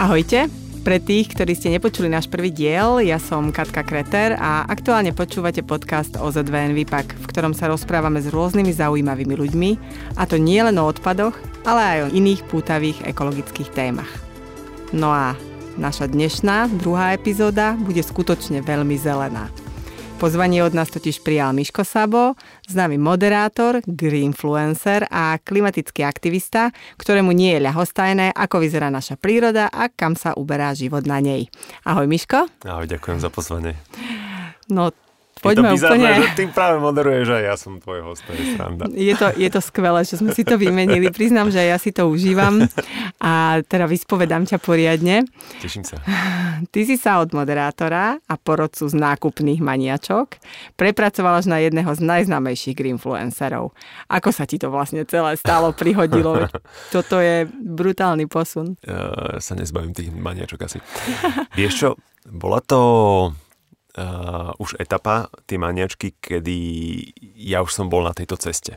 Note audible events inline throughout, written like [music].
Ahojte, pre tých, ktorí ste nepočuli náš prvý diel, ja som Katka Kreter a aktuálne počúvate podcast OZVN Výpak, v ktorom sa rozprávame s rôznymi zaujímavými ľuďmi, a to nie len o odpadoch, ale aj o iných pútavých ekologických témach. No a naša dnešná, druhá epizóda, bude skutočne veľmi zelená. Pozvanie od nás totiž prijal Miško Sabo, známy moderátor, greenfluencer a klimatický aktivista, ktorému nie je ľahostajné, ako vyzerá naša príroda a kam sa uberá život na nej. Ahoj Miško. Ahoj, ďakujem za pozvanie. No, Poďme je to bizarné, úplne... že ty práve moderuješ a ja som tvoj host, to je sranda. Je to, je to skvelé, že sme si to vymenili. Priznám, že ja si to užívam a teda vyspovedám ťa poriadne. Teším sa. Ty si sa od moderátora a porodcu z nákupných maniačok prepracovala na jedného z najznámejších greenfluencerov. Ako sa ti to vlastne celé stalo, prihodilo? [laughs] Toto je brutálny posun. Ja sa nezbavím tých maniačok asi. Vieš čo, bola to uh, už etapa, tie maniačky, kedy ja už som bol na tejto ceste.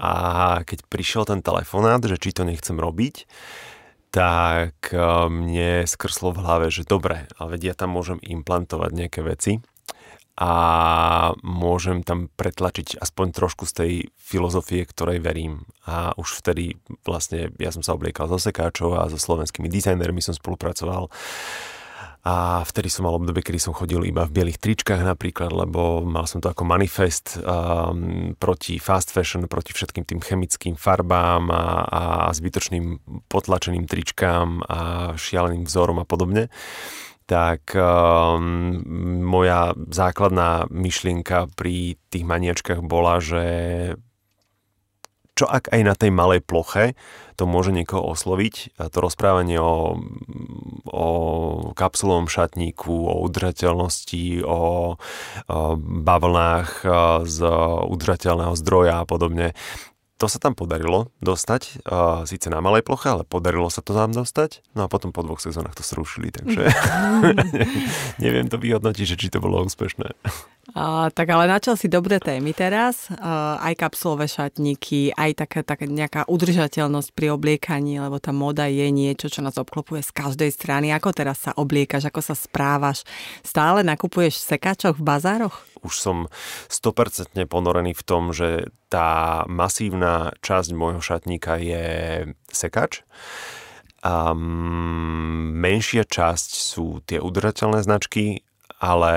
A keď prišiel ten telefonát, že či to nechcem robiť, tak uh, mne skrslo v hlave, že dobre, ale vedia, ja tam môžem implantovať nejaké veci a môžem tam pretlačiť aspoň trošku z tej filozofie, ktorej verím. A už vtedy vlastne ja som sa obliekal so sekáčov a so slovenskými dizajnermi som spolupracoval a vtedy som mal obdobie, kedy som chodil iba v bielých tričkách napríklad, lebo mal som to ako manifest um, proti fast fashion, proti všetkým tým chemickým farbám a, a zbytočným potlačeným tričkám a šialeným vzorom a podobne. Tak um, moja základná myšlienka pri tých maniačkách bola, že čo ak aj na tej malej ploche to môže niekoho osloviť. To rozprávanie o, o kapsulovom šatníku, o udržateľnosti, o, o bavlnách z udržateľného zdroja a podobne. To sa tam podarilo dostať, uh, síce na malej ploche, ale podarilo sa to tam dostať. No a potom po dvoch sezónach to zrušili, takže [laughs] neviem to vyhodnotiť, že či to bolo úspešné. Uh, tak ale načal si dobré témy teraz, uh, aj kapsulové šatníky, aj taká, taká nejaká udržateľnosť pri obliekaní, lebo tá moda je niečo, čo nás obklopuje z každej strany. Ako teraz sa obliekaš, ako sa správaš? Stále nakupuješ v sekáčoch v bazároch? Už som 100% ponorený v tom, že tá masívna časť môjho šatníka je sekač. Um, menšia časť sú tie udržateľné značky, ale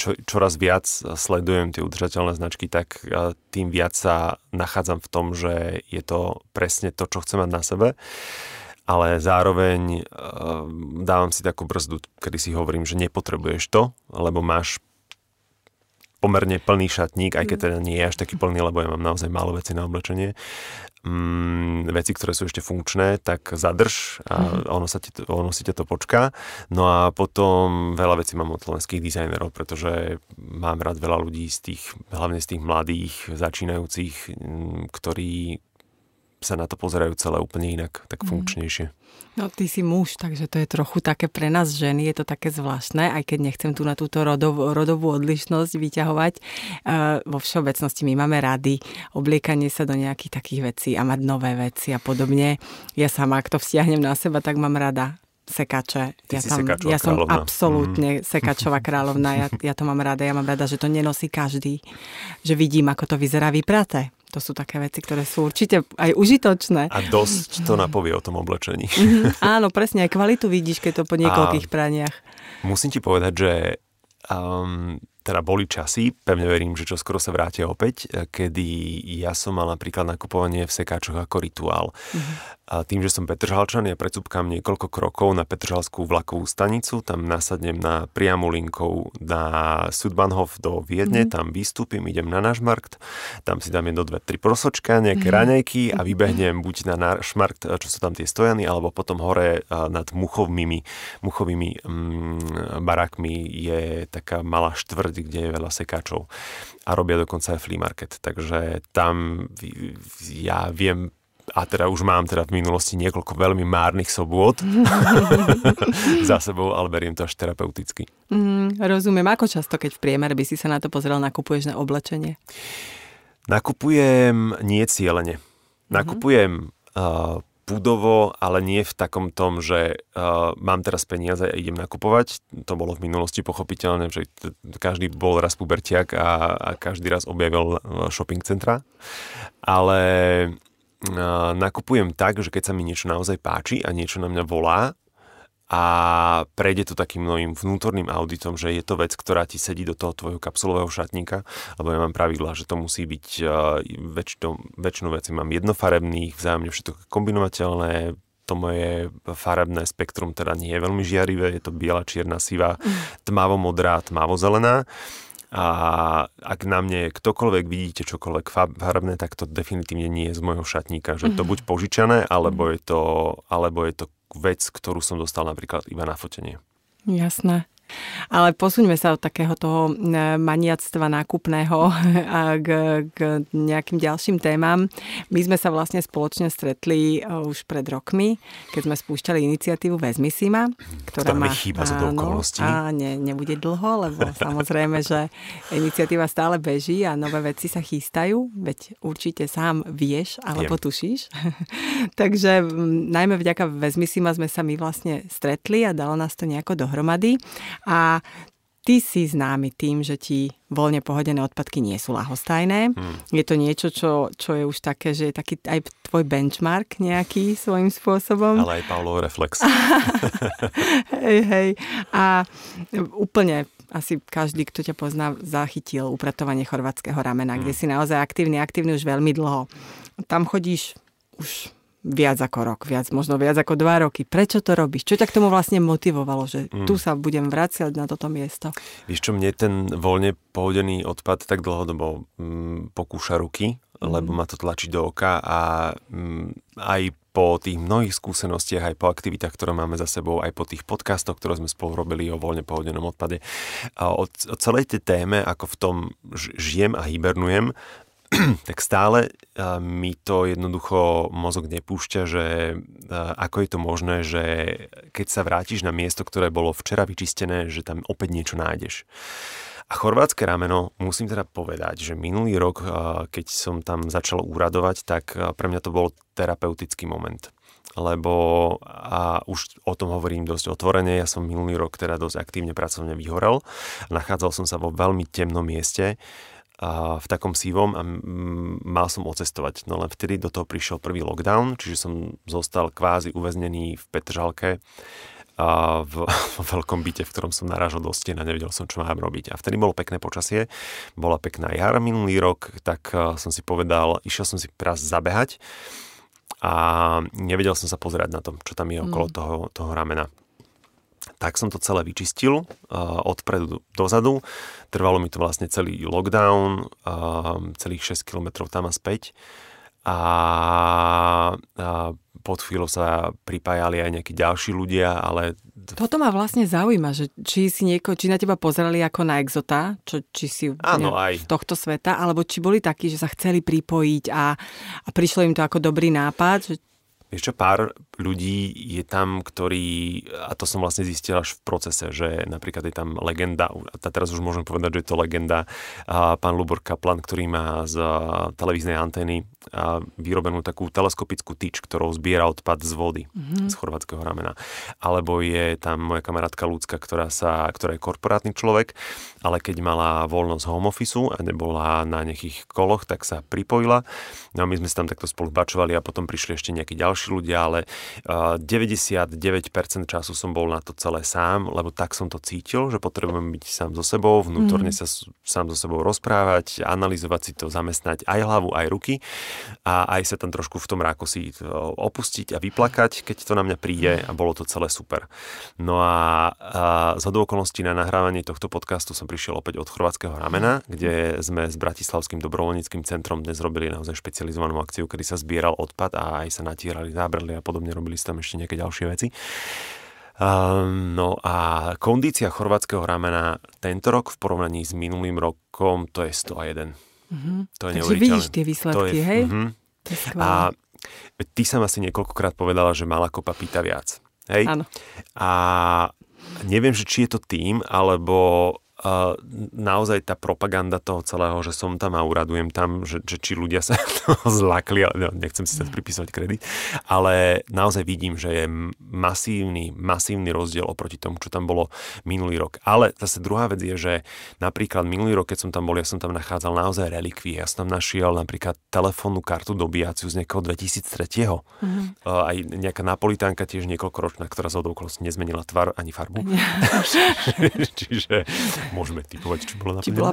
čo, čoraz viac sledujem tie udržateľné značky, tak tým viac sa nachádzam v tom, že je to presne to, čo chcem mať na sebe. Ale zároveň dávam si takú brzdu, kedy si hovorím, že nepotrebuješ to, lebo máš pomerne plný šatník, aj keď teda nie je až taký plný, lebo ja mám naozaj málo veci na oblečenie mm, veci, ktoré sú ešte funkčné, tak zadrž a mm. ono, sa ti to, ono si ťa to počká. No a potom veľa vecí mám od slovenských dizajnerov, pretože mám rád veľa ľudí z tých, hlavne z tých mladých, začínajúcich, ktorí sa na to pozerajú celé úplne inak, tak mhm. funkčnejšie. No ty si muž, takže to je trochu také pre nás ženy, je to také zvláštne, aj keď nechcem tu na túto rodov, rodovú odlišnosť vyťahovať. E, vo všeobecnosti my máme rady, obliekanie sa do nejakých takých vecí a mať nové veci a podobne. Ja sama, ak to vzťahnem na seba, tak mám rada sekače. Ty ja, tam, ja som kráľovna. absolútne mm. sekačová kráľovna. Ja, ja to mám rada. Ja mám rada, že to nenosí každý. Že vidím, ako to vyzerá vypraté. To sú také veci, ktoré sú určite aj užitočné. A dosť to napovie o tom oblečení. Mm-hmm, [laughs] áno, presne, aj kvalitu vidíš, keď to po niekoľkých A praniach. Musím ti povedať, že um, teda boli časy, pevne verím, že čo skoro sa vrátia opäť, eh, kedy ja som mal napríklad nakupovanie v sekáčoch ako rituál. Mm-hmm. A tým, že som Petržalčan, ja predsúpkam niekoľko krokov na Petržalskú vlakovú stanicu, tam nasadnem na priamu linkou na Sudbanhof do Viedne, mm-hmm. tam vystúpim, idem na náš markt, tam si dám jedno, dve, tri prosočka, nejaké mm-hmm. raňajky a vybehnem buď na náš markt, čo sú tam tie stojany, alebo potom hore nad muchovými, muchovými mm, barákmi je taká malá štvrť štvrť, kde je veľa sekáčov a robia dokonca aj flea market. Takže tam ja viem a teda už mám teda v minulosti niekoľko veľmi márnych sobôd [laughs] za sebou, ale beriem to až terapeuticky. Mm, rozumiem. Ako často, keď v priemer by si sa na to pozrel, nakupuješ na oblečenie? Nakupujem nie cieľene. Mhm. Nakupujem uh, pudovo, ale nie v takom tom, že uh, mám teraz peniaze a idem nakupovať. To bolo v minulosti pochopiteľné, že t- každý bol raz pubertiak a, a každý raz objavil shopping centra. Ale uh, nakupujem tak, že keď sa mi niečo naozaj páči a niečo na mňa volá, a prejde to takým mojim vnútorným auditom, že je to vec, ktorá ti sedí do toho tvojho kapsulového šatníka, lebo ja mám pravidla, že to musí byť uh, väčšinou, väčšinu veci mám jednofarebných, vzájomne všetko kombinovateľné, to moje farebné spektrum teda nie je veľmi žiarivé, je to biela, čierna, sivá, tmavo modrá, tmavo zelená. A ak na mne ktokoľvek vidíte čokoľvek farebné, tak to definitívne nie je z môjho šatníka, že to buď požičané, alebo je to, alebo je to vec, ktorú som dostal napríklad iba na fotenie. Jasné. Ale posuňme sa od takého toho e, maniactva nákupného [laughs] a k, k nejakým ďalším témam. My sme sa vlastne spoločne stretli e, už pred rokmi, keď sme spúšťali iniciatívu Vezmi si ma, ktorá, ktorá má... chýba za okolností. A ne, nebude dlho, lebo samozrejme, že iniciatíva stále beží a nové veci sa chystajú, veď určite sám vieš alebo Viem. tušíš. [laughs] Takže najmä vďaka Vezmi si ma sme sa my vlastne stretli a dalo nás to nejako dohromady. A Ty si známy tým, že ti voľne pohodené odpadky nie sú lahostajné. Hmm. Je to niečo, čo, čo je už také, že je taký aj tvoj benchmark nejaký svojím spôsobom. Ale aj Paulov reflex. hej, [laughs] hej. A úplne asi každý, kto ťa pozná, zachytil upratovanie chorvátskeho ramena, hmm. kde si naozaj aktívny, aktívny už veľmi dlho. Tam chodíš už viac ako rok, viac, možno viac ako dva roky. Prečo to robíš? Čo ťa k tomu vlastne motivovalo, že mm. tu sa budem vraciať na toto miesto? Vieš čo, mne ten voľne pohodený odpad tak dlhodobo mm, pokúša ruky, mm. lebo ma to tlačí do oka a mm, aj po tých mnohých skúsenostiach, aj po aktivitách, ktoré máme za sebou, aj po tých podcastoch, ktoré sme spolu robili o voľne pohodenom odpade, a o, o celej tej téme, ako v tom žijem a hibernujem, [clears throat] tak stále mi to jednoducho mozog nepúšťa, že ako je to možné, že keď sa vrátiš na miesto, ktoré bolo včera vyčistené, že tam opäť niečo nájdeš. A chorvátske rameno, musím teda povedať, že minulý rok, keď som tam začal úradovať, tak pre mňa to bol terapeutický moment lebo a už o tom hovorím dosť otvorene. Ja som minulý rok teda dosť aktívne pracovne vyhorel. Nachádzal som sa vo veľmi temnom mieste, v takom sívom a mal som ocestovať. No len vtedy do toho prišiel prvý lockdown, čiže som zostal kvázi uväznený v Petržalke a v, [laughs] v veľkom byte, v ktorom som narážal do stien a nevedel som, čo mám robiť. A vtedy bolo pekné počasie, bola pekná jar minulý rok, tak som si povedal, išiel som si raz zabehať a nevedel som sa pozerať na to, čo tam je okolo mm. toho, toho ramena tak som to celé vyčistil uh, odpredu dozadu. Trvalo mi to vlastne celý lockdown, uh, celých 6 km tam a späť. A, a pod chvíľou sa pripájali aj nejakí ďalší ľudia, ale... Toto ma vlastne zaujíma, že či si nieko, či na teba pozerali ako na exota, čo, či si Áno, aj. z tohto sveta, alebo či boli takí, že sa chceli pripojiť a, a prišlo im to ako dobrý nápad, že Vieš čo, pár ľudí je tam, ktorí, a to som vlastne zistil až v procese, že napríklad je tam legenda, a teraz už môžem povedať, že je to legenda, a pán Lubor Kaplan, ktorý má z televíznej antény vyrobenú takú teleskopickú tyč, ktorou zbiera odpad z vody mm-hmm. z chorvátskeho ramena. Alebo je tam moja kamarátka Ľudská, ktorá, sa, ktorá je korporátny človek, ale keď mala voľnosť home office a nebola na nejakých koloch, tak sa pripojila. No a my sme sa tam takto spolu bačovali a potom prišli ešte nejakí ďalší ďalší ľudia, ale 99% času som bol na to celé sám, lebo tak som to cítil, že potrebujem byť sám so sebou, vnútorne mm. sa sám so sebou rozprávať, analyzovať si to, zamestnať aj hlavu, aj ruky a aj sa tam trošku v tom rákosi opustiť a vyplakať, keď to na mňa príde a bolo to celé super. No a, a z okolností na nahrávanie tohto podcastu som prišiel opäť od chorvátskeho ramena, kde sme s Bratislavským dobrovoľníckým centrom dnes robili naozaj špecializovanú akciu, kedy sa zbieral odpad a aj sa natierali zábrali a podobne, robili si tam ešte nejaké ďalšie veci. Um, no a kondícia chorvátskeho ramena tento rok v porovnaní s minulým rokom to je 101. Mm-hmm. To je Takže vidíš tie výsledky, je, hej? Mm-hmm. To je a ty sa asi niekoľkokrát povedala, že malá kopa pýta viac. Hej? Áno. A neviem, že či je to tým, alebo naozaj tá propaganda toho celého, že som tam a uradujem tam, že, že či ľudia sa [laughs] zlakli, ale no, nechcem si sa pripísať kredit, ale naozaj vidím, že je masívny, masívny rozdiel oproti tomu, čo tam bolo minulý rok. Ale zase druhá vec je, že napríklad minulý rok, keď som tam bol, ja som tam nachádzal naozaj relikvie. Ja som tam našiel napríklad telefónnu kartu dobíjaciu z nejakého 2003. Mm-hmm. Aj nejaká napolitánka tiež niekoľkoročná, ktorá z okolností nezmenila tvar ani farbu. [laughs] [laughs] Čiže môžeme typovať, či bolo naplnené. Či bola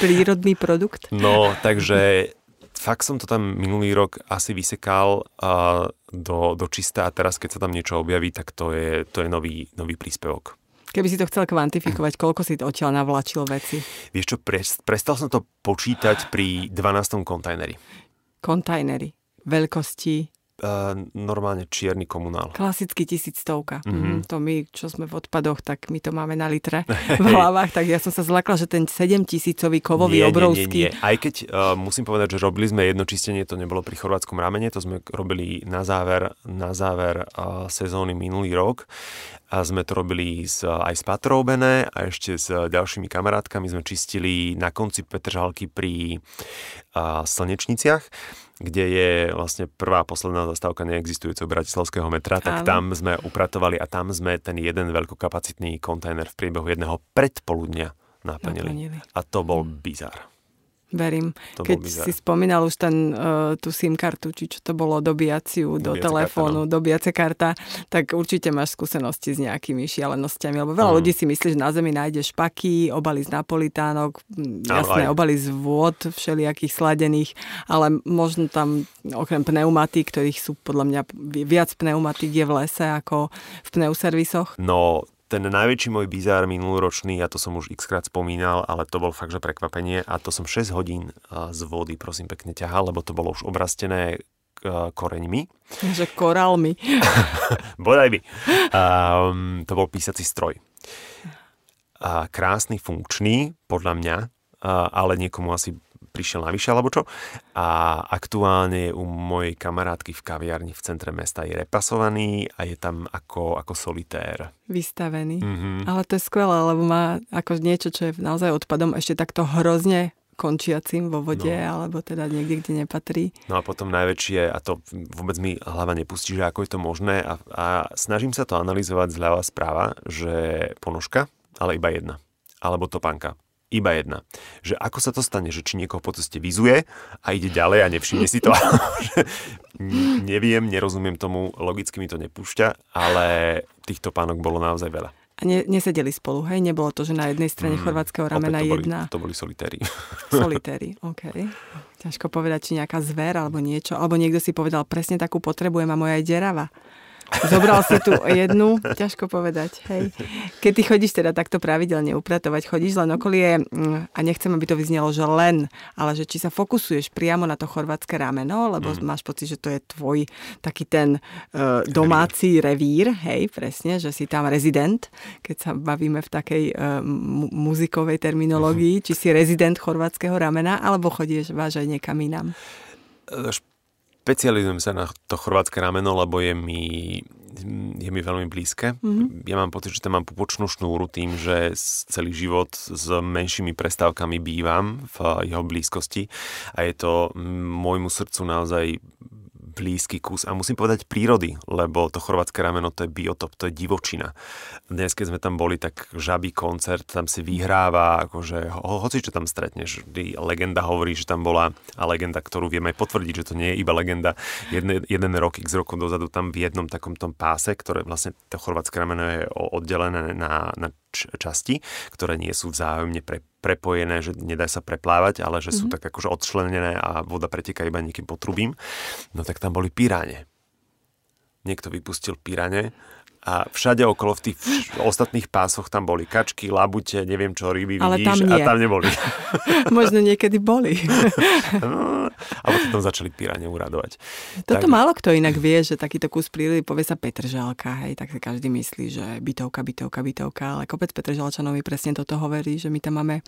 prírodný produkt. [laughs] No, takže fakt som to tam minulý rok asi vysekal uh, do, do čista a teraz, keď sa tam niečo objaví, tak to je, to je nový, nový príspevok. Keby si to chcel kvantifikovať, koľko si to odtiaľ navlačil veci? Vieš čo, prestal som to počítať pri 12. kontajneri. Kontajneri. Veľkosti? Uh, normálne čierny komunál. Klasicky tisíctovka. Mm-hmm. Mm, to my, čo sme v odpadoch, tak my to máme na litre [laughs] v hlavách, tak ja som sa zlakla, že ten 7 tisícový kovový nie, obrovský. Nie, nie, nie. Aj keď uh, musím povedať, že robili sme jedno čistenie, to nebolo pri chorvátskom ramene, to sme robili na záver, na záver uh, sezóny minulý rok a sme to robili s, aj s Patroubené a ešte s ďalšími kamarátkami sme čistili na konci Petržalky pri uh, Slnečniciach kde je vlastne prvá posledná zastávka neexistujúceho bratislavského metra, tak Áno. tam sme upratovali a tam sme ten jeden veľkokapacitný kontajner v priebehu jedného predpoludnia naplnili. naplnili. A to bol bizar. Verím. To Keď si spomínal už ten, uh, tú SIM kartu, či čo to bolo, dobíjaciu do telefónu, karta, no. dobíjace karta, tak určite máš skúsenosti s nejakými šialenosťami, lebo veľa mm. ľudí si myslí, že na zemi nájde špaky, obaly z napolitánok, jasné, obaly z vôd všelijakých sladených, ale možno tam okrem pneumatík, ktorých sú podľa mňa viac pneumatík je v lese ako v pneuservisoch. No, ten najväčší môj bizár minuloročný, ja to som už x krát spomínal, ale to bol fakt, že prekvapenie a to som 6 hodín z vody, prosím, pekne ťahal, lebo to bolo už obrastené koreňmi. Že korálmi. [laughs] Bodaj by. Um, to bol písací stroj. A krásny, funkčný, podľa mňa, ale niekomu asi prišiel navyše alebo čo. A aktuálne je u mojej kamarátky v kaviarni v centre mesta je repasovaný a je tam ako, ako solitér. Vystavený. Mm-hmm. Ale to je skvelé, lebo má ako niečo, čo je naozaj odpadom ešte takto hrozne končiacim vo vode, no. alebo teda niekde, kde nepatrí. No a potom najväčšie, a to vôbec mi hlava nepustí, že ako je to možné a, a snažím sa to analyzovať zľava správa, že ponožka, ale iba jedna. Alebo topánka iba jedna. Že ako sa to stane, že či niekoho po ceste vizuje a ide ďalej a nevšimne si to. [laughs] Neviem, nerozumiem tomu, logicky mi to nepúšťa, ale týchto pánok bolo naozaj veľa. A ne, nesedeli spolu, hej? Nebolo to, že na jednej strane mm, chorvátskeho ramena to jedna... Boli, to boli solitéri. [laughs] solitéri, OK. Ťažko povedať, či nejaká zver alebo niečo. Alebo niekto si povedal, presne takú potrebujem a moja je derava. Zobral si tu jednu, ťažko povedať, hej. Keď ty chodíš teda takto pravidelne upratovať, chodíš len okolie, mm, a nechcem, aby to vyznelo, že len, ale že či sa fokusuješ priamo na to chorvátske rameno, lebo mm. máš pocit, že to je tvoj taký ten uh, domáci revír, hej, presne, že si tam rezident, keď sa bavíme v takej uh, muzikovej terminológii, mm. či si rezident chorvátskeho ramena, alebo chodíš váž aj niekam inám. Špecializujem sa na to chorvátske rameno, lebo je mi, je mi veľmi blízke. Mm-hmm. Ja mám pocit, že tam mám pupočnú šnúru tým, že celý život s menšími prestávkami bývam v jeho blízkosti a je to môjmu srdcu naozaj blízky kus a musím povedať prírody, lebo to chorvátske rameno to je biotop, to je divočina. Dnes, keď sme tam boli, tak žabý koncert, tam si vyhráva, akože ho, hoci čo tam stretneš. Legenda hovorí, že tam bola, a legenda, ktorú vieme aj potvrdiť, že to nie je iba legenda, jeden, jeden rok, x rokov dozadu tam v jednom takom tom páse, ktoré vlastne to chorvátske rameno je oddelené na, na časti, ktoré nie sú vzájomne pre, prepojené, že nedá sa preplávať, ale že sú mm-hmm. tak akože odčlenené a voda preteká iba nejakým potrubím. No tak tam boli piráne. Niekto vypustil piráne a všade okolo v tých ostatných pásoch tam boli kačky, labute, neviem čo, ryby, Ale vidíš, tam nie. a tam neboli. [laughs] Možno niekedy boli. [laughs] no, a potom začali pírane uradovať. Toto tak... málo kto inak vie, že takýto kus prírody povie sa Petržalka, hej, tak si každý myslí, že bytovka, bytovka, bytovka, ale kopec Petržalčanov mi presne toto hovorí, že my tam máme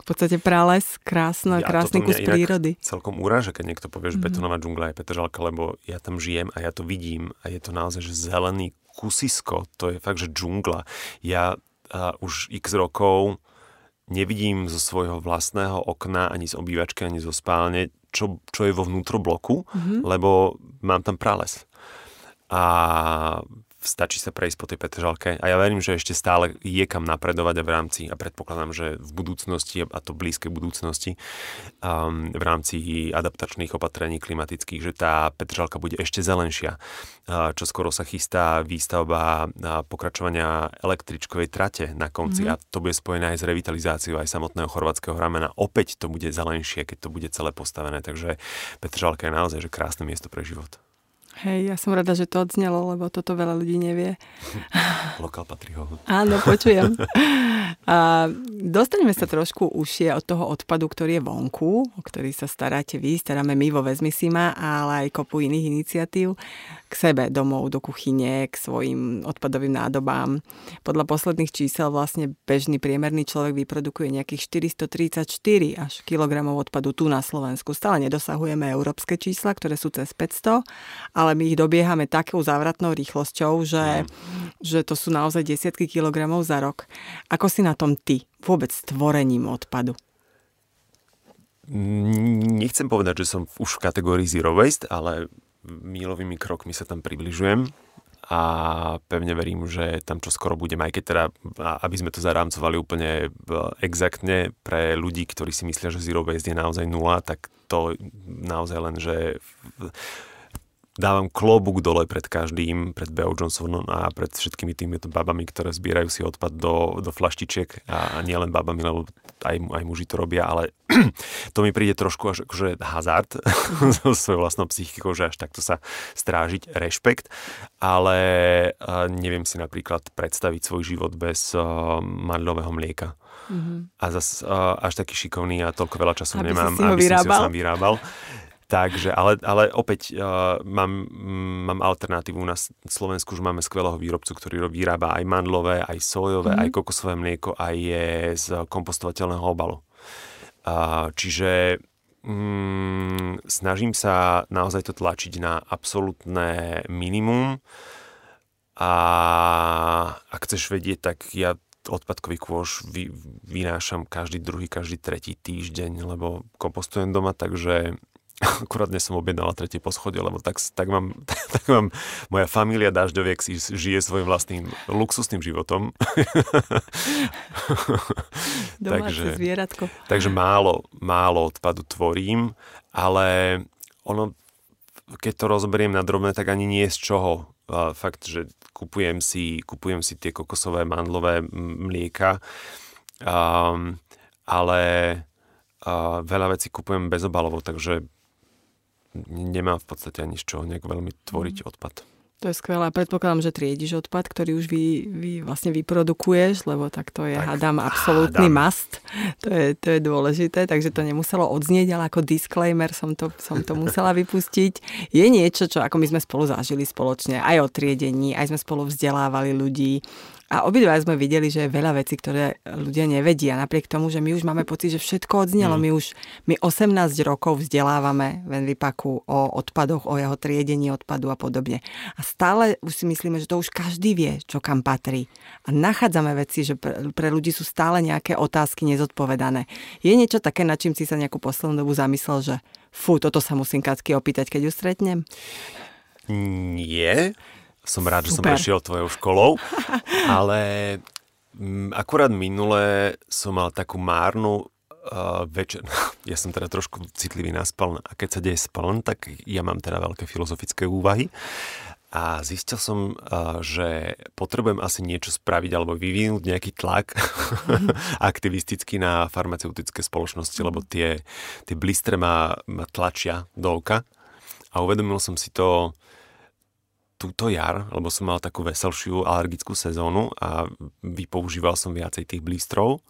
v podstate prales, krásno, ja, krásny kus prírody. celkom úraže, keď niekto povie, že mm-hmm. betonová džungla je Petržalka, lebo ja tam žijem a ja to vidím a je to naozaj že zelený kusisko, to je fakt, že džungla. Ja uh, už x rokov nevidím zo svojho vlastného okna, ani z obývačky, ani zo spálne, čo, čo je vo vnútrobloku, mm-hmm. lebo mám tam prales. A stačí sa prejsť po tej Petržalke a ja verím, že ešte stále je kam napredovať a v rámci, a predpokladám, že v budúcnosti, a to blízkej budúcnosti, um, v rámci adaptačných opatrení klimatických, že tá Petržalka bude ešte zelenšia. Uh, čo skoro sa chystá výstavba uh, pokračovania električkovej trate na konci mm-hmm. a to bude spojené aj s revitalizáciou aj samotného chorvátskeho ramena. Opäť to bude zelenšie, keď to bude celé postavené, takže Petržalka je naozaj že krásne miesto pre život. Hej, ja som rada, že to odznelo, lebo toto veľa ľudí nevie. [laughs] Lokal patrí ho. Áno, počujem. [laughs] A dostaneme sa trošku užšie od toho odpadu, ktorý je vonku, o ktorý sa staráte vy, staráme my vo Vezmisima, ale aj kopu iných iniciatív k sebe domov, do kuchyne, k svojim odpadovým nádobám. Podľa posledných čísel vlastne bežný priemerný človek vyprodukuje nejakých 434 až kilogramov odpadu tu na Slovensku. Stále nedosahujeme európske čísla, ktoré sú cez 500, ale my ich dobiehame takou závratnou rýchlosťou, že, že to sú naozaj desiatky kilogramov za rok. Ako si na tom ty vôbec tvorením odpadu? Nechcem povedať, že som už v kategórii zero waste, ale mílovými krokmi sa tam približujem a pevne verím, že tam čo skoro budem, aj keď teda, aby sme to zarámcovali úplne e, exaktne pre ľudí, ktorí si myslia, že zero waste je naozaj nula, tak to naozaj len, že dávam klobúk dole pred každým, pred Beo Johnsonom a pred všetkými týmito babami, ktoré zbierajú si odpad do, do flaštičiek a, a nielen babami, lebo aj, aj muži to robia, ale [clears throat] to mi príde trošku až akože hazard [laughs] so svojou vlastnou psychikou, že až takto sa strážiť rešpekt, ale neviem si napríklad predstaviť svoj život bez uh, mandlového mlieka. Mm-hmm. A zas uh, až taký šikovný a toľko veľa času aby nemám, si aby som si ho sám vyrábal. Takže, ale, ale opäť uh, mám, mám alternatívu na Slovensku, že máme skvelého výrobcu, ktorý vyrába aj mandlové, aj sojové, mm. aj kokosové mlieko, aj je z kompostovateľného obalu. Uh, čiže um, snažím sa naozaj to tlačiť na absolútne minimum a ak chceš vedieť, tak ja odpadkový kôš vy, vynášam každý druhý, každý tretí týždeň, lebo kompostujem doma, takže [laughs] akurát dnes som objednala tretie poschodie, lebo tak, tak, mám, tak, [laughs] tak mám, moja familia Dažďoviek si žije svojim vlastným luxusným životom. [laughs] takže, zvieratko. Takže málo, málo odpadu tvorím, ale ono, keď to rozberiem na drobné, tak ani nie z čoho. Fakt, že kupujem si, kupujem si tie kokosové mandlové mlieka, um, ale a veľa vecí kupujem bezobalovo, takže nemá v podstate ani z čoho nejak veľmi tvoriť mm. odpad. To je skvelé. Predpokladám, že triediš odpad, ktorý už vy, vy vlastne vyprodukuješ, lebo tak to je, tak, hádam, absolútny hádam. must. To je, to je dôležité, takže to nemuselo odznieť, ale ako disclaimer som to, som to musela vypustiť. Je niečo, čo ako my sme spolu zažili spoločne, aj o triedení, aj sme spolu vzdelávali ľudí, a obidva sme videli, že je veľa vecí, ktoré ľudia nevedia. Napriek tomu, že my už máme pocit, že všetko odznelo. Mm. My už my 18 rokov vzdelávame v Envipaku o odpadoch, o jeho triedení odpadu a podobne. A stále už si myslíme, že to už každý vie, čo kam patrí. A nachádzame veci, že pre, pre ľudí sú stále nejaké otázky nezodpovedané. Je niečo také, na čím si sa nejakú poslednú dobu zamyslel, že fú, toto sa musím Kacky opýtať, keď ju stretnem? Nie, som rád, že som prešiel tvojou školou, [laughs] ale mm, akurát minule som mal takú márnu uh, večer. [laughs] Ja som teda trošku citlivý na spaln a keď sa deje spaln, tak ja mám teda veľké filozofické úvahy a zistil som, uh, že potrebujem asi niečo spraviť alebo vyvinúť nejaký tlak [laughs] mm. aktivistický na farmaceutické spoločnosti, mm. lebo tie, tie blistre ma, ma tlačia do oka a uvedomil som si to túto jar, lebo som mal takú veselšiu alergickú sezónu a vypoužíval som viacej tých blístrov.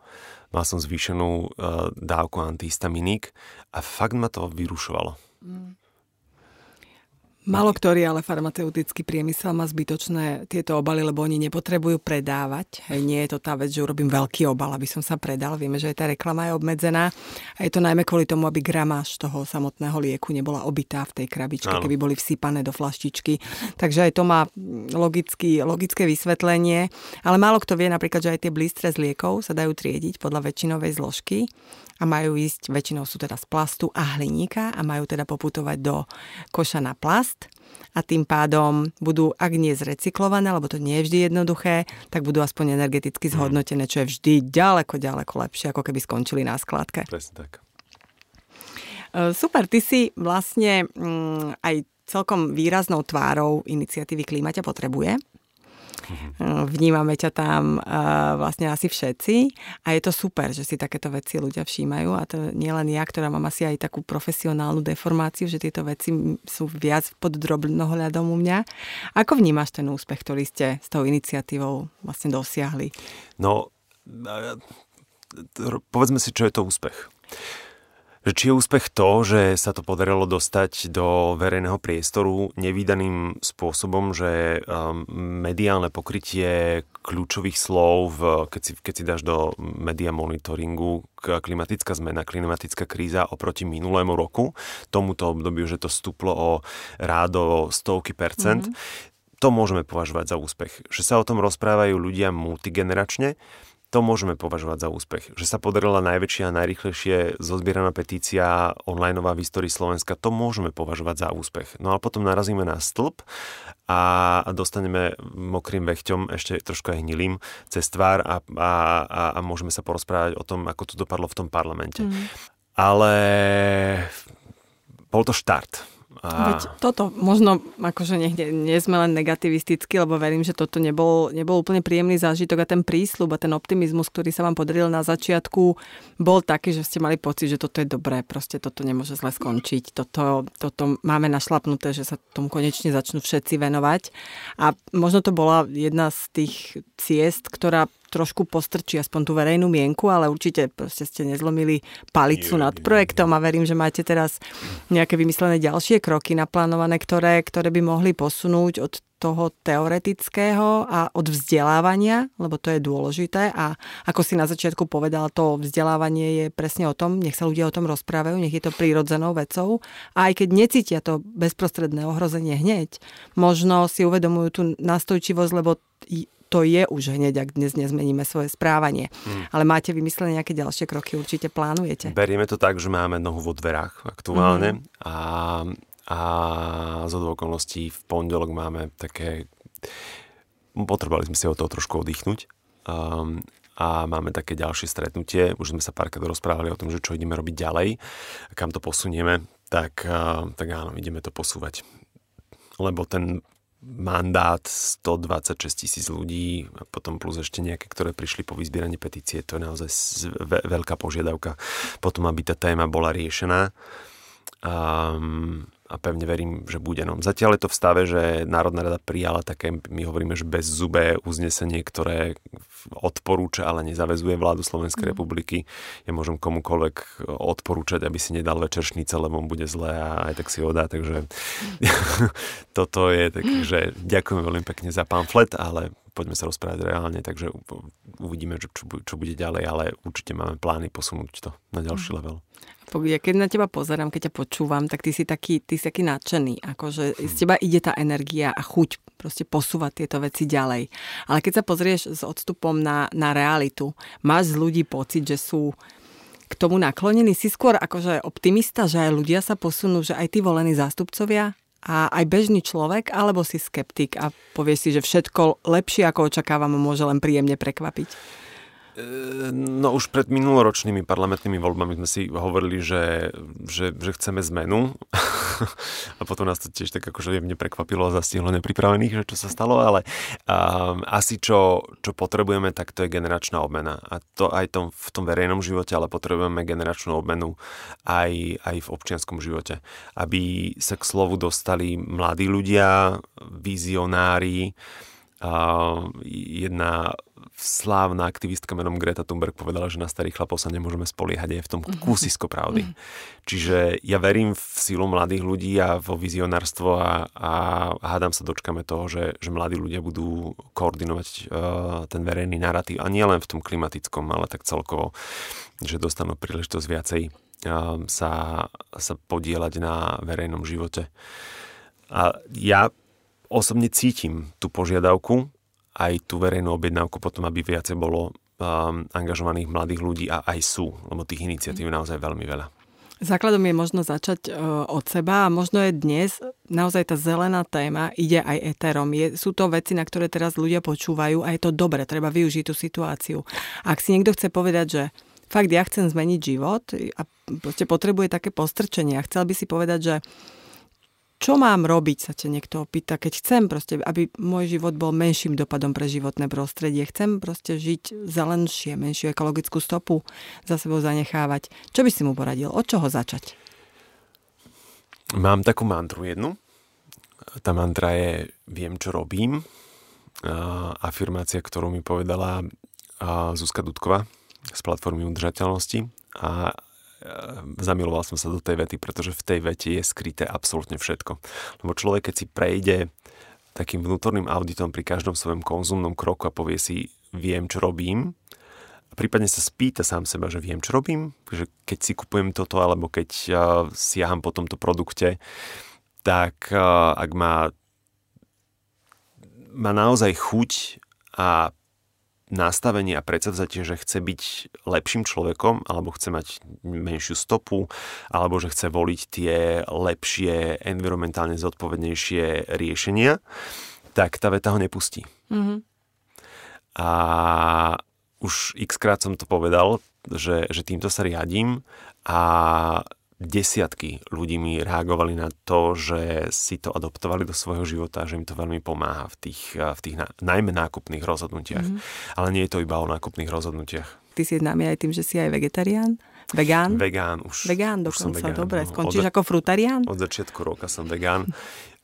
Mal som zvýšenú uh, dávku antihistaminík a fakt ma to vyrušovalo. Mm. Malo ktorý, ale farmaceutický priemysel má zbytočné tieto obaly, lebo oni nepotrebujú predávať. Hej, nie je to tá vec, že urobím veľký obal, aby som sa predal. Vieme, že aj tá reklama je obmedzená. A je to najmä kvôli tomu, aby gramáž toho samotného lieku nebola obitá v tej krabičke, Áno. keby boli vsypané do flaštičky. Takže aj to má logický, logické vysvetlenie. Ale málo kto vie napríklad, že aj tie blístre z liekov sa dajú triediť podľa väčšinovej zložky a majú ísť, väčšinou sú teda z plastu a hliníka a majú teda poputovať do koša na plast a tým pádom budú, ak nie zrecyklované, lebo to nie je vždy jednoduché, tak budú aspoň energeticky mhm. zhodnotené, čo je vždy ďaleko, ďaleko lepšie, ako keby skončili na skladke. Presne tak. E, super, ty si vlastne mm, aj celkom výraznou tvárou iniciatívy Klímaťa potrebuje. Mm-hmm. Vnímame ťa tam uh, vlastne asi všetci a je to super, že si takéto veci ľudia všímajú a to nie len ja, ktorá mám asi aj takú profesionálnu deformáciu, že tieto veci sú viac pod drobnohľadom u mňa. Ako vnímaš ten úspech, ktorý ste s tou iniciatívou vlastne dosiahli? No, povedzme si, čo je to úspech že či je úspech to, že sa to podarilo dostať do verejného priestoru nevýdaným spôsobom, že um, mediálne pokrytie kľúčových slov, keď si, keď si dáš do media monitoringu klimatická zmena, klimatická kríza oproti minulému roku, tomuto obdobiu, že to stúplo o rádo stovky percent, mm-hmm. to môžeme považovať za úspech. Že sa o tom rozprávajú ľudia multigeneračne, to môžeme považovať za úspech. Že sa podarila najväčšia a najrychlejšie zozbieraná petícia onlineová v histórii Slovenska, to môžeme považovať za úspech. No a potom narazíme na stĺp a dostaneme mokrým vechťom, ešte trošku aj hnilým, cez tvár a, a, a, a môžeme sa porozprávať o tom, ako to dopadlo v tom parlamente. Mm. Ale bol to štart a... Veď toto, možno akože nie, nie sme len negativistickí, lebo verím, že toto nebol, nebol úplne príjemný zážitok a ten prísľub a ten optimizmus, ktorý sa vám podaril na začiatku, bol taký, že ste mali pocit, že toto je dobré, proste toto nemôže zle skončiť, toto, toto máme našlapnuté, že sa tomu konečne začnú všetci venovať. A možno to bola jedna z tých ciest, ktorá trošku postrčí aspoň tú verejnú mienku, ale určite proste ste nezlomili palicu nie, nad projektom nie. a verím, že máte teraz nejaké vymyslené ďalšie kroky naplánované, ktoré, ktoré by mohli posunúť od toho teoretického a od vzdelávania, lebo to je dôležité a ako si na začiatku povedal, to vzdelávanie je presne o tom, nech sa ľudia o tom rozprávajú, nech je to prírodzenou vecou a aj keď necítia to bezprostredné ohrozenie hneď, možno si uvedomujú tú nastojčivosť, lebo to je už hneď, ak dnes nezmeníme svoje správanie. Hmm. Ale máte vymyslené nejaké ďalšie kroky, určite plánujete. Berieme to tak, že máme nohu vo dverách aktuálne hmm. a, a z okolností v pondelok máme také... Potrebovali sme si o toho trošku oddychnúť. Um, a máme také ďalšie stretnutie. Už sme sa párkrát rozprávali o tom, že čo ideme robiť ďalej, kam to posunieme, tak, tak áno, ideme to posúvať. Lebo ten mandát 126 tisíc ľudí a potom plus ešte nejaké, ktoré prišli po vyzbieraní petície. To je naozaj veľká požiadavka potom, aby tá téma bola riešená. Um, a pevne verím, že bude. No. Zatiaľ je to v stave, že Národná rada prijala také, my hovoríme, že bez zubé uznesenie, ktoré odporúča, ale nezavezuje vládu Slovenskej mm. republiky. Ja môžem komukoľvek odporúčať, aby si nedal večeršnice, lebo mu bude zle a aj tak si ho dá. Takže [laughs] toto je tak, že ďakujem veľmi pekne za pamflet, ale poďme sa rozprávať reálne, takže uvidíme, čo, čo bude ďalej, ale určite máme plány posunúť to na ďalší mm. level. Ja keď na teba pozerám, keď ťa počúvam, tak ty si taký, ty si taký nadšený, akože z teba ide tá energia a chuť proste posúvať tieto veci ďalej. Ale keď sa pozrieš s odstupom na, na realitu, máš z ľudí pocit, že sú k tomu naklonení si skôr akože optimista, že aj ľudia sa posunú, že aj tí volení zástupcovia a aj bežný človek, alebo si skeptik a povieš si, že všetko lepšie ako očakávam môže len príjemne prekvapiť? No už pred minuloročnými parlamentnými voľbami sme si hovorili, že, že, že chceme zmenu. [laughs] A potom nás to tiež tak akože jemne prekvapilo a zastihlo nepripravených, že čo sa stalo, ale um, asi čo, čo potrebujeme, tak to je generačná obmena. A to aj tom, v tom verejnom živote, ale potrebujeme generačnú obmenu aj, aj v občianskom živote, aby sa k slovu dostali mladí ľudia, vizionári, jedna slávna aktivistka menom Greta Thunberg povedala, že na starých chlapov sa nemôžeme spoliehať aj v tom mhm. kúsisko pravdy. Mm. Čiže ja verím v sílu mladých ľudí a vo vizionárstvo a, a hádam sa dočkame toho, že, že mladí ľudia budú koordinovať uh, ten verejný narratív a nie len v tom klimatickom, ale tak celkovo, že dostanú príležitosť viacej uh, sa, sa podielať na verejnom živote. A ja osobne cítim tú požiadavku aj tú verejnú objednávku potom, aby viacej bolo um, angažovaných mladých ľudí a aj sú, lebo tých iniciatív je naozaj veľmi veľa. Základom je možno začať uh, od seba a možno je dnes naozaj tá zelená téma ide aj eterom. Je, sú to veci, na ktoré teraz ľudia počúvajú a je to dobre, treba využiť tú situáciu. Ak si niekto chce povedať, že fakt ja chcem zmeniť život a potrebuje také postrčenie a chcel by si povedať, že čo mám robiť, sa ťa niekto opýta, keď chcem proste, aby môj život bol menším dopadom pre životné prostredie. Chcem proste žiť zelenšie, menšiu ekologickú stopu za sebou zanechávať. Čo by si mu poradil? Od čoho začať? Mám takú mantru jednu. Tá mantra je viem, čo robím. afirmácia, ktorú mi povedala Zuzka Dudková z platformy udržateľnosti. A zamiloval som sa do tej vety, pretože v tej vete je skryté absolútne všetko. Lebo človek, keď si prejde takým vnútorným auditom pri každom svojom konzumnom kroku a povie si, viem, čo robím, a prípadne sa spýta sám seba, že viem, čo robím, že keď si kupujem toto, alebo keď uh, siaham po tomto produkte, tak uh, ak má, má naozaj chuť a nastavenie a predsavzatie, že chce byť lepším človekom, alebo chce mať menšiu stopu, alebo že chce voliť tie lepšie, environmentálne zodpovednejšie riešenia, tak tá veta ho nepustí. Mm-hmm. A už x krát som to povedal, že, že týmto sa riadím a desiatky ľudí mi reagovali na to, že si to adoptovali do svojho života, že im to veľmi pomáha v tých, v tých najmä nákupných rozhodnutiach. Mm-hmm. Ale nie je to iba o nákupných rozhodnutiach. Ty si známy aj tým, že si aj vegetarián? Vegán? Vegán už. Vegán dokonca, už som vegán, dobre. No. Skončíš od, ako frutarián? Od začiatku roka som vegán.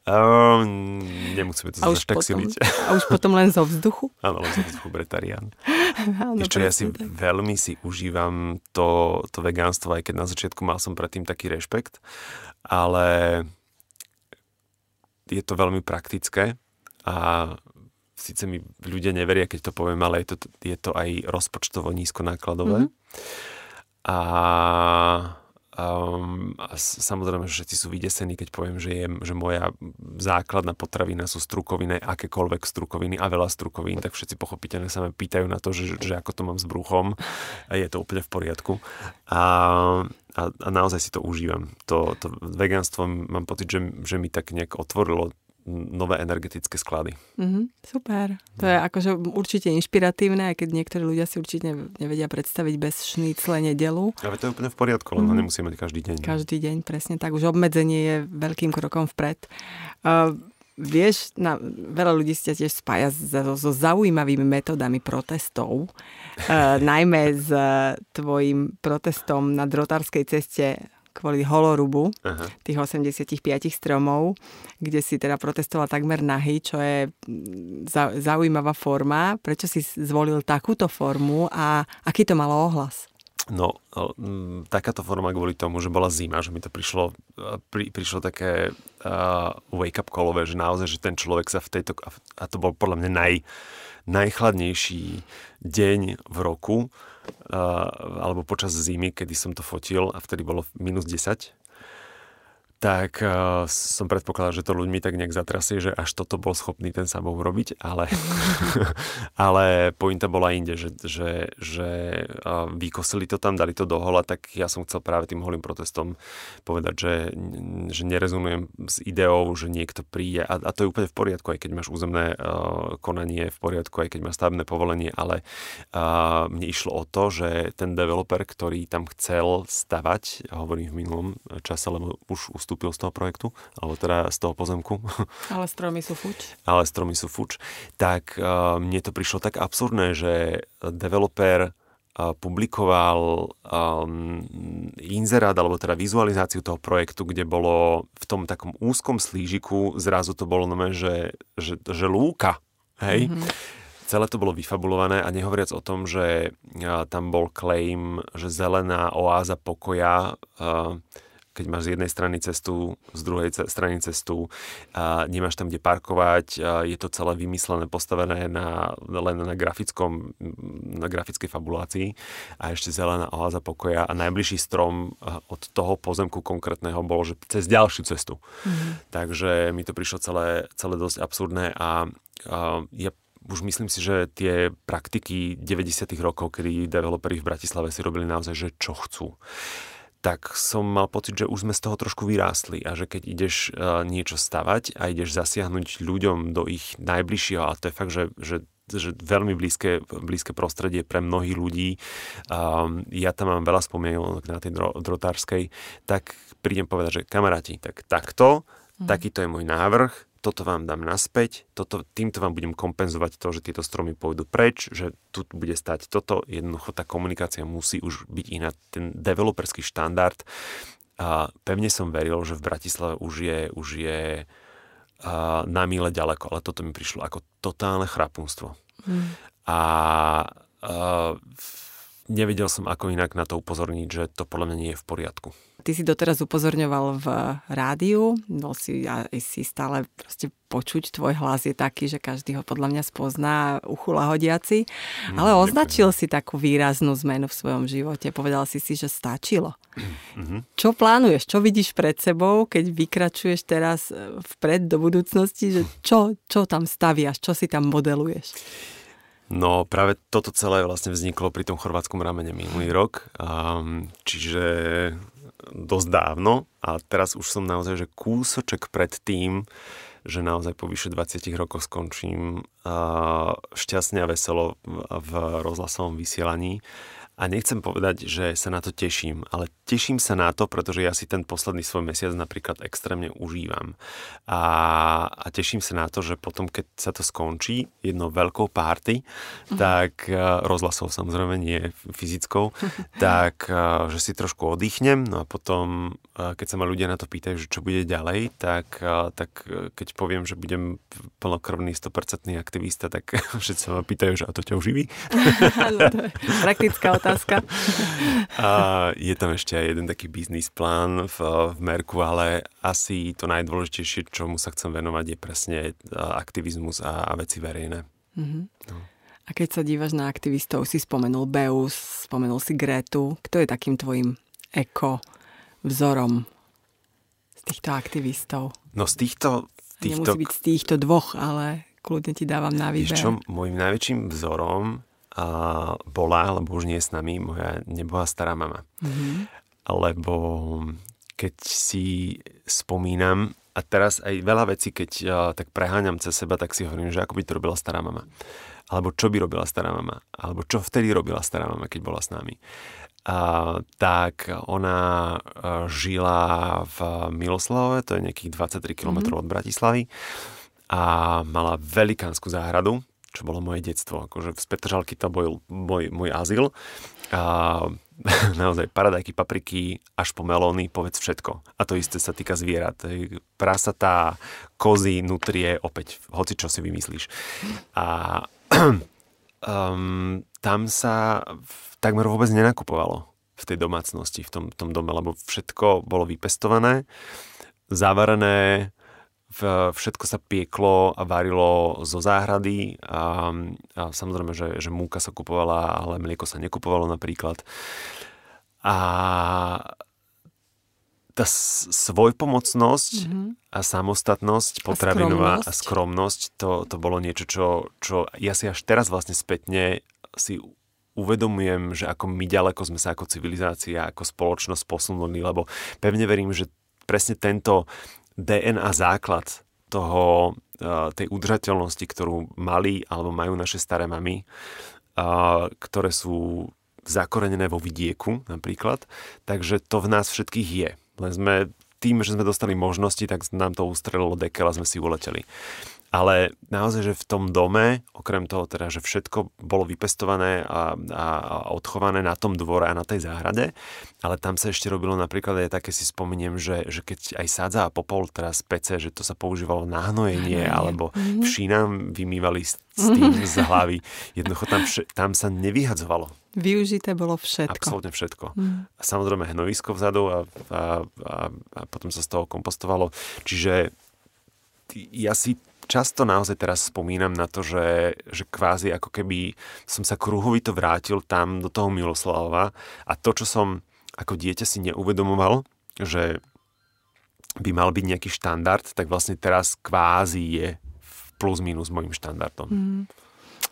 Um, [laughs] nemusíme to až tak siliť. A už potom len zo vzduchu? [laughs] Áno, len zo vzduchu bretarián. [laughs] [laughs] Ešte ja si tak. veľmi si užívam to, to vegánstvo, aj keď na začiatku mal som predtým taký rešpekt, ale je to veľmi praktické a síce mi ľudia neveria, keď to poviem, ale je to, je to aj rozpočtovo nízkonákladové. Mm-hmm. A Um, a samozrejme, že všetci sú vydesení, keď poviem, že, je, že moja základná potravina sú strukoviny, akékoľvek strukoviny a veľa strukovín, tak všetci pochopiteľne sa ma pýtajú na to, že, že ako to mám s bruchom a je to úplne v poriadku. A, a, a naozaj si to užívam. To, to vegánstvo mám pocit, že, že mi tak nejak otvorilo nové energetické sklady. Mm-hmm, super. To je akože určite inšpiratívne, aj keď niektorí ľudia si určite nevedia predstaviť bez šnícle nedelu. Ale to je úplne v poriadku, len mm-hmm. nemusíme mať každý deň. Každý deň, presne tak. Už obmedzenie je veľkým krokom vpred. Uh, vieš, na, veľa ľudí sa tiež spája so, so zaujímavými metodami protestov, uh, [laughs] najmä s uh, tvojim protestom na drotárskej ceste kvôli holorubu Aha. tých 85 stromov, kde si teda protestoval takmer nahý, čo je mm, zaujímavá forma. Prečo si zvolil takúto formu a aký to malo ohlas? No, m, takáto forma kvôli tomu, že bola zima, že mi to prišlo, pri, prišlo také uh, wake-up callové, že naozaj, že ten človek sa v tejto, a to bol podľa mňa naj, najchladnejší deň v roku, alebo počas zimy, kedy som to fotil a vtedy bolo minus 10 tak uh, som predpokladal, že to ľuďmi tak nejak zatrasie, že až toto bol schopný ten samou urobiť, ale, [laughs] ale pointa bola inde, že, že, že uh, vykosili to tam, dali to do hola, tak ja som chcel práve tým holým protestom povedať, že, že nerezonujem s ideou, že niekto príde. A, a to je úplne v poriadku, aj keď máš územné uh, konanie v poriadku, aj keď máš stavebné povolenie, ale uh, mne išlo o to, že ten developer, ktorý tam chcel stavať, hovorím v minulom čase, lebo už ustúpil z toho projektu, alebo teda z toho pozemku. [laughs] Ale stromy sú fuč. Ale stromy sú fuč. Tak uh, mne to prišlo tak absurdné, že developer uh, publikoval um, inzerát, alebo teda vizualizáciu toho projektu, kde bolo v tom takom úzkom slížiku, zrazu to bolo nové, že, že, že lúka Hej? Mm-hmm. Celé to bolo vyfabulované a nehovoriac o tom, že tam bol claim, že zelená oáza pokoja keď máš z jednej strany cestu, z druhej strany cestu, a nemáš tam kde parkovať, a je to celé vymyslené, postavené na, len na grafickom, na grafickej fabulácii a ešte zelená oáza pokoja a najbližší strom od toho pozemku konkrétneho bol, že cez ďalšiu cestu. Mm-hmm. Takže mi to prišlo celé, celé dosť absurdné a, a ja už myslím si, že tie praktiky 90. rokov, kedy developeri v Bratislave si robili naozaj, že čo chcú tak som mal pocit, že už sme z toho trošku vyrástli a že keď ideš uh, niečo stavať a ideš zasiahnuť ľuďom do ich najbližšieho, a to je fakt, že, že že veľmi blízke, blízke prostredie pre mnohých ľudí. Um, ja tam mám veľa spomienok na tej dro, drotárskej, tak prídem povedať, že kamaráti, tak takto, mm. takýto je môj návrh, toto vám dám naspäť, toto, týmto vám budem kompenzovať to, že tieto stromy pôjdu preč, že tu bude stať toto. Jednoducho tá komunikácia musí už byť iná. Ten developerský štandard a pevne som veril, že v Bratislave už je, už je a, na míle ďaleko, ale toto mi prišlo ako totálne chrapunstvo. Mm. A, a nevedel som ako inak na to upozorniť, že to podľa mňa nie je v poriadku. Ty si doteraz upozorňoval v rádiu, bol si, ja, si stále proste počuť, tvoj hlas je taký, že každý ho podľa mňa spozná, uchula hodiaci, mm, ale označil si takú výraznú zmenu v svojom živote. Povedal si si, že stačilo. Mm-hmm. [clears throat] Čo plánuješ? Čo vidíš pred sebou, keď vykračuješ teraz e, vpred do budúcnosti? Že čo, čo tam staviaš? Čo si tam modeluješ? No práve toto celé vlastne vzniklo pri tom chorvátskom ramene minulý rok, um, čiže dosť dávno a teraz už som naozaj že kúsoček pred tým, že naozaj po vyše 20 rokoch skončím šťastne a veselo v rozhlasovom vysielaní a nechcem povedať, že sa na to teším, ale teším sa na to, pretože ja si ten posledný svoj mesiac napríklad extrémne užívam. A, a teším sa na to, že potom, keď sa to skončí jednou veľkou párty, uh-huh. tak uh, rozhlasov samozrejme nie fyzickou, [laughs] tak uh, že si trošku oddychnem, no a potom, uh, keď sa ma ľudia na to pýtajú, že čo bude ďalej, tak, tak keď poviem, že budem plnokrvný 100% aktivista, tak [laughs] všetci sa ma pýtajú, že a to ťa uživí? Praktická otázka [laughs] otázka. [laughs] A je tam ešte aj jeden taký biznis plán v, v Merku, ale asi to najdôležitejšie, čomu sa chcem venovať, je presne aktivizmus a, a veci verejné. Mm-hmm. No. A keď sa dívaš na aktivistov, si spomenul Beus, spomenul si Gretu. Kto je takým tvojim eko vzorom z týchto aktivistov? No z týchto... týchto... Nemusí byť z týchto dvoch, ale kľudne ti dávam na výber. Víš čo, môjim najväčším vzorom a bola, lebo už nie je s nami, moja nebohá stará mama. Mm-hmm. Lebo keď si spomínam, a teraz aj veľa vecí, keď ja, tak preháňam cez seba, tak si hovorím, že ako by to robila stará mama. Alebo čo by robila stará mama. Alebo čo vtedy robila stará mama, keď bola s nami. A, tak ona žila v Miloslavove, to je nejakých 23 km mm-hmm. od Bratislavy a mala velikánsku záhradu, čo bolo moje detstvo. Akože z Petržalky to bol môj, môj azyl. A [laughs] naozaj paradajky, papriky, až po melóny, povedz všetko. A to isté sa týka zvierat. Prasatá, kozy, nutrie, opäť, hoci čo si vymyslíš. A [clears throat] um, tam sa takmer vôbec nenakupovalo v tej domácnosti, v tom, tom dome, lebo všetko bolo vypestované, zavarené, všetko sa pieklo a varilo zo záhrady a, a samozrejme, že, že múka sa kupovala, ale mlieko sa nekupovalo napríklad. A tá svojpomocnosť mm-hmm. a samostatnosť potravinová a skromnosť, a skromnosť to, to bolo niečo, čo, čo ja si až teraz vlastne spätne si uvedomujem, že ako my ďaleko sme sa ako civilizácia, ako spoločnosť posunuli, lebo pevne verím, že presne tento DNA základ toho, eh, tej udržateľnosti, ktorú mali alebo majú naše staré mamy, eh, ktoré sú zakorenené vo vidieku napríklad. Takže to v nás všetkých je. Len sme tým, že sme dostali možnosti, tak nám to ustrelilo dekel a sme si uleteli. Ale naozaj, že v tom dome, okrem toho teda, že všetko bolo vypestované a, a, a odchované na tom dvore a na tej záhrade, ale tam sa ešte robilo napríklad aj také si spomeniem, že, že keď aj sádza a popol teraz pece, že to sa používalo na hnojenie, alebo mm-hmm. všínam vymývali s, s tým z hlavy. Jednoducho tam, vš- tam sa nevyhadzovalo. Využité bolo všetko. Absolútne všetko. Mm. A samozrejme hnojisko vzadu a, a, a, a potom sa z toho kompostovalo. Čiže ja si často naozaj teraz spomínam na to, že, že kvázi ako keby som sa kruhovito vrátil tam do toho Miloslavova a to, čo som ako dieťa si neuvedomoval, že by mal byť nejaký štandard, tak vlastne teraz kvázi je plus minus môjim štandardom. Mm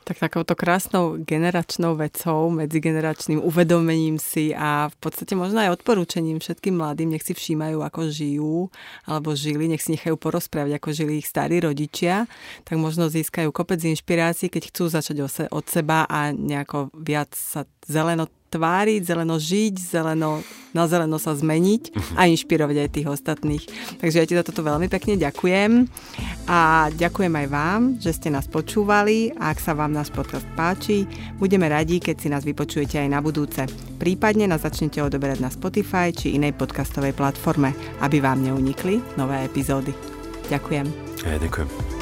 tak takouto krásnou generačnou vecou, medzigeneračným uvedomením si a v podstate možno aj odporúčením všetkým mladým, nech si všímajú, ako žijú alebo žili, nech si nechajú porozprávať, ako žili ich starí rodičia, tak možno získajú kopec inšpirácií, keď chcú začať od seba a nejako viac sa zeleno tváriť, zeleno žiť, zeleno, na zeleno sa zmeniť a inšpirovať aj tých ostatných. Takže ja ti za toto veľmi pekne ďakujem a ďakujem aj vám, že ste nás počúvali a ak sa vám náš podcast páči, budeme radi, keď si nás vypočujete aj na budúce. Prípadne nás začnete odoberať na Spotify či inej podcastovej platforme, aby vám neunikli nové epizódy. Ďakujem. Ja ďakujem.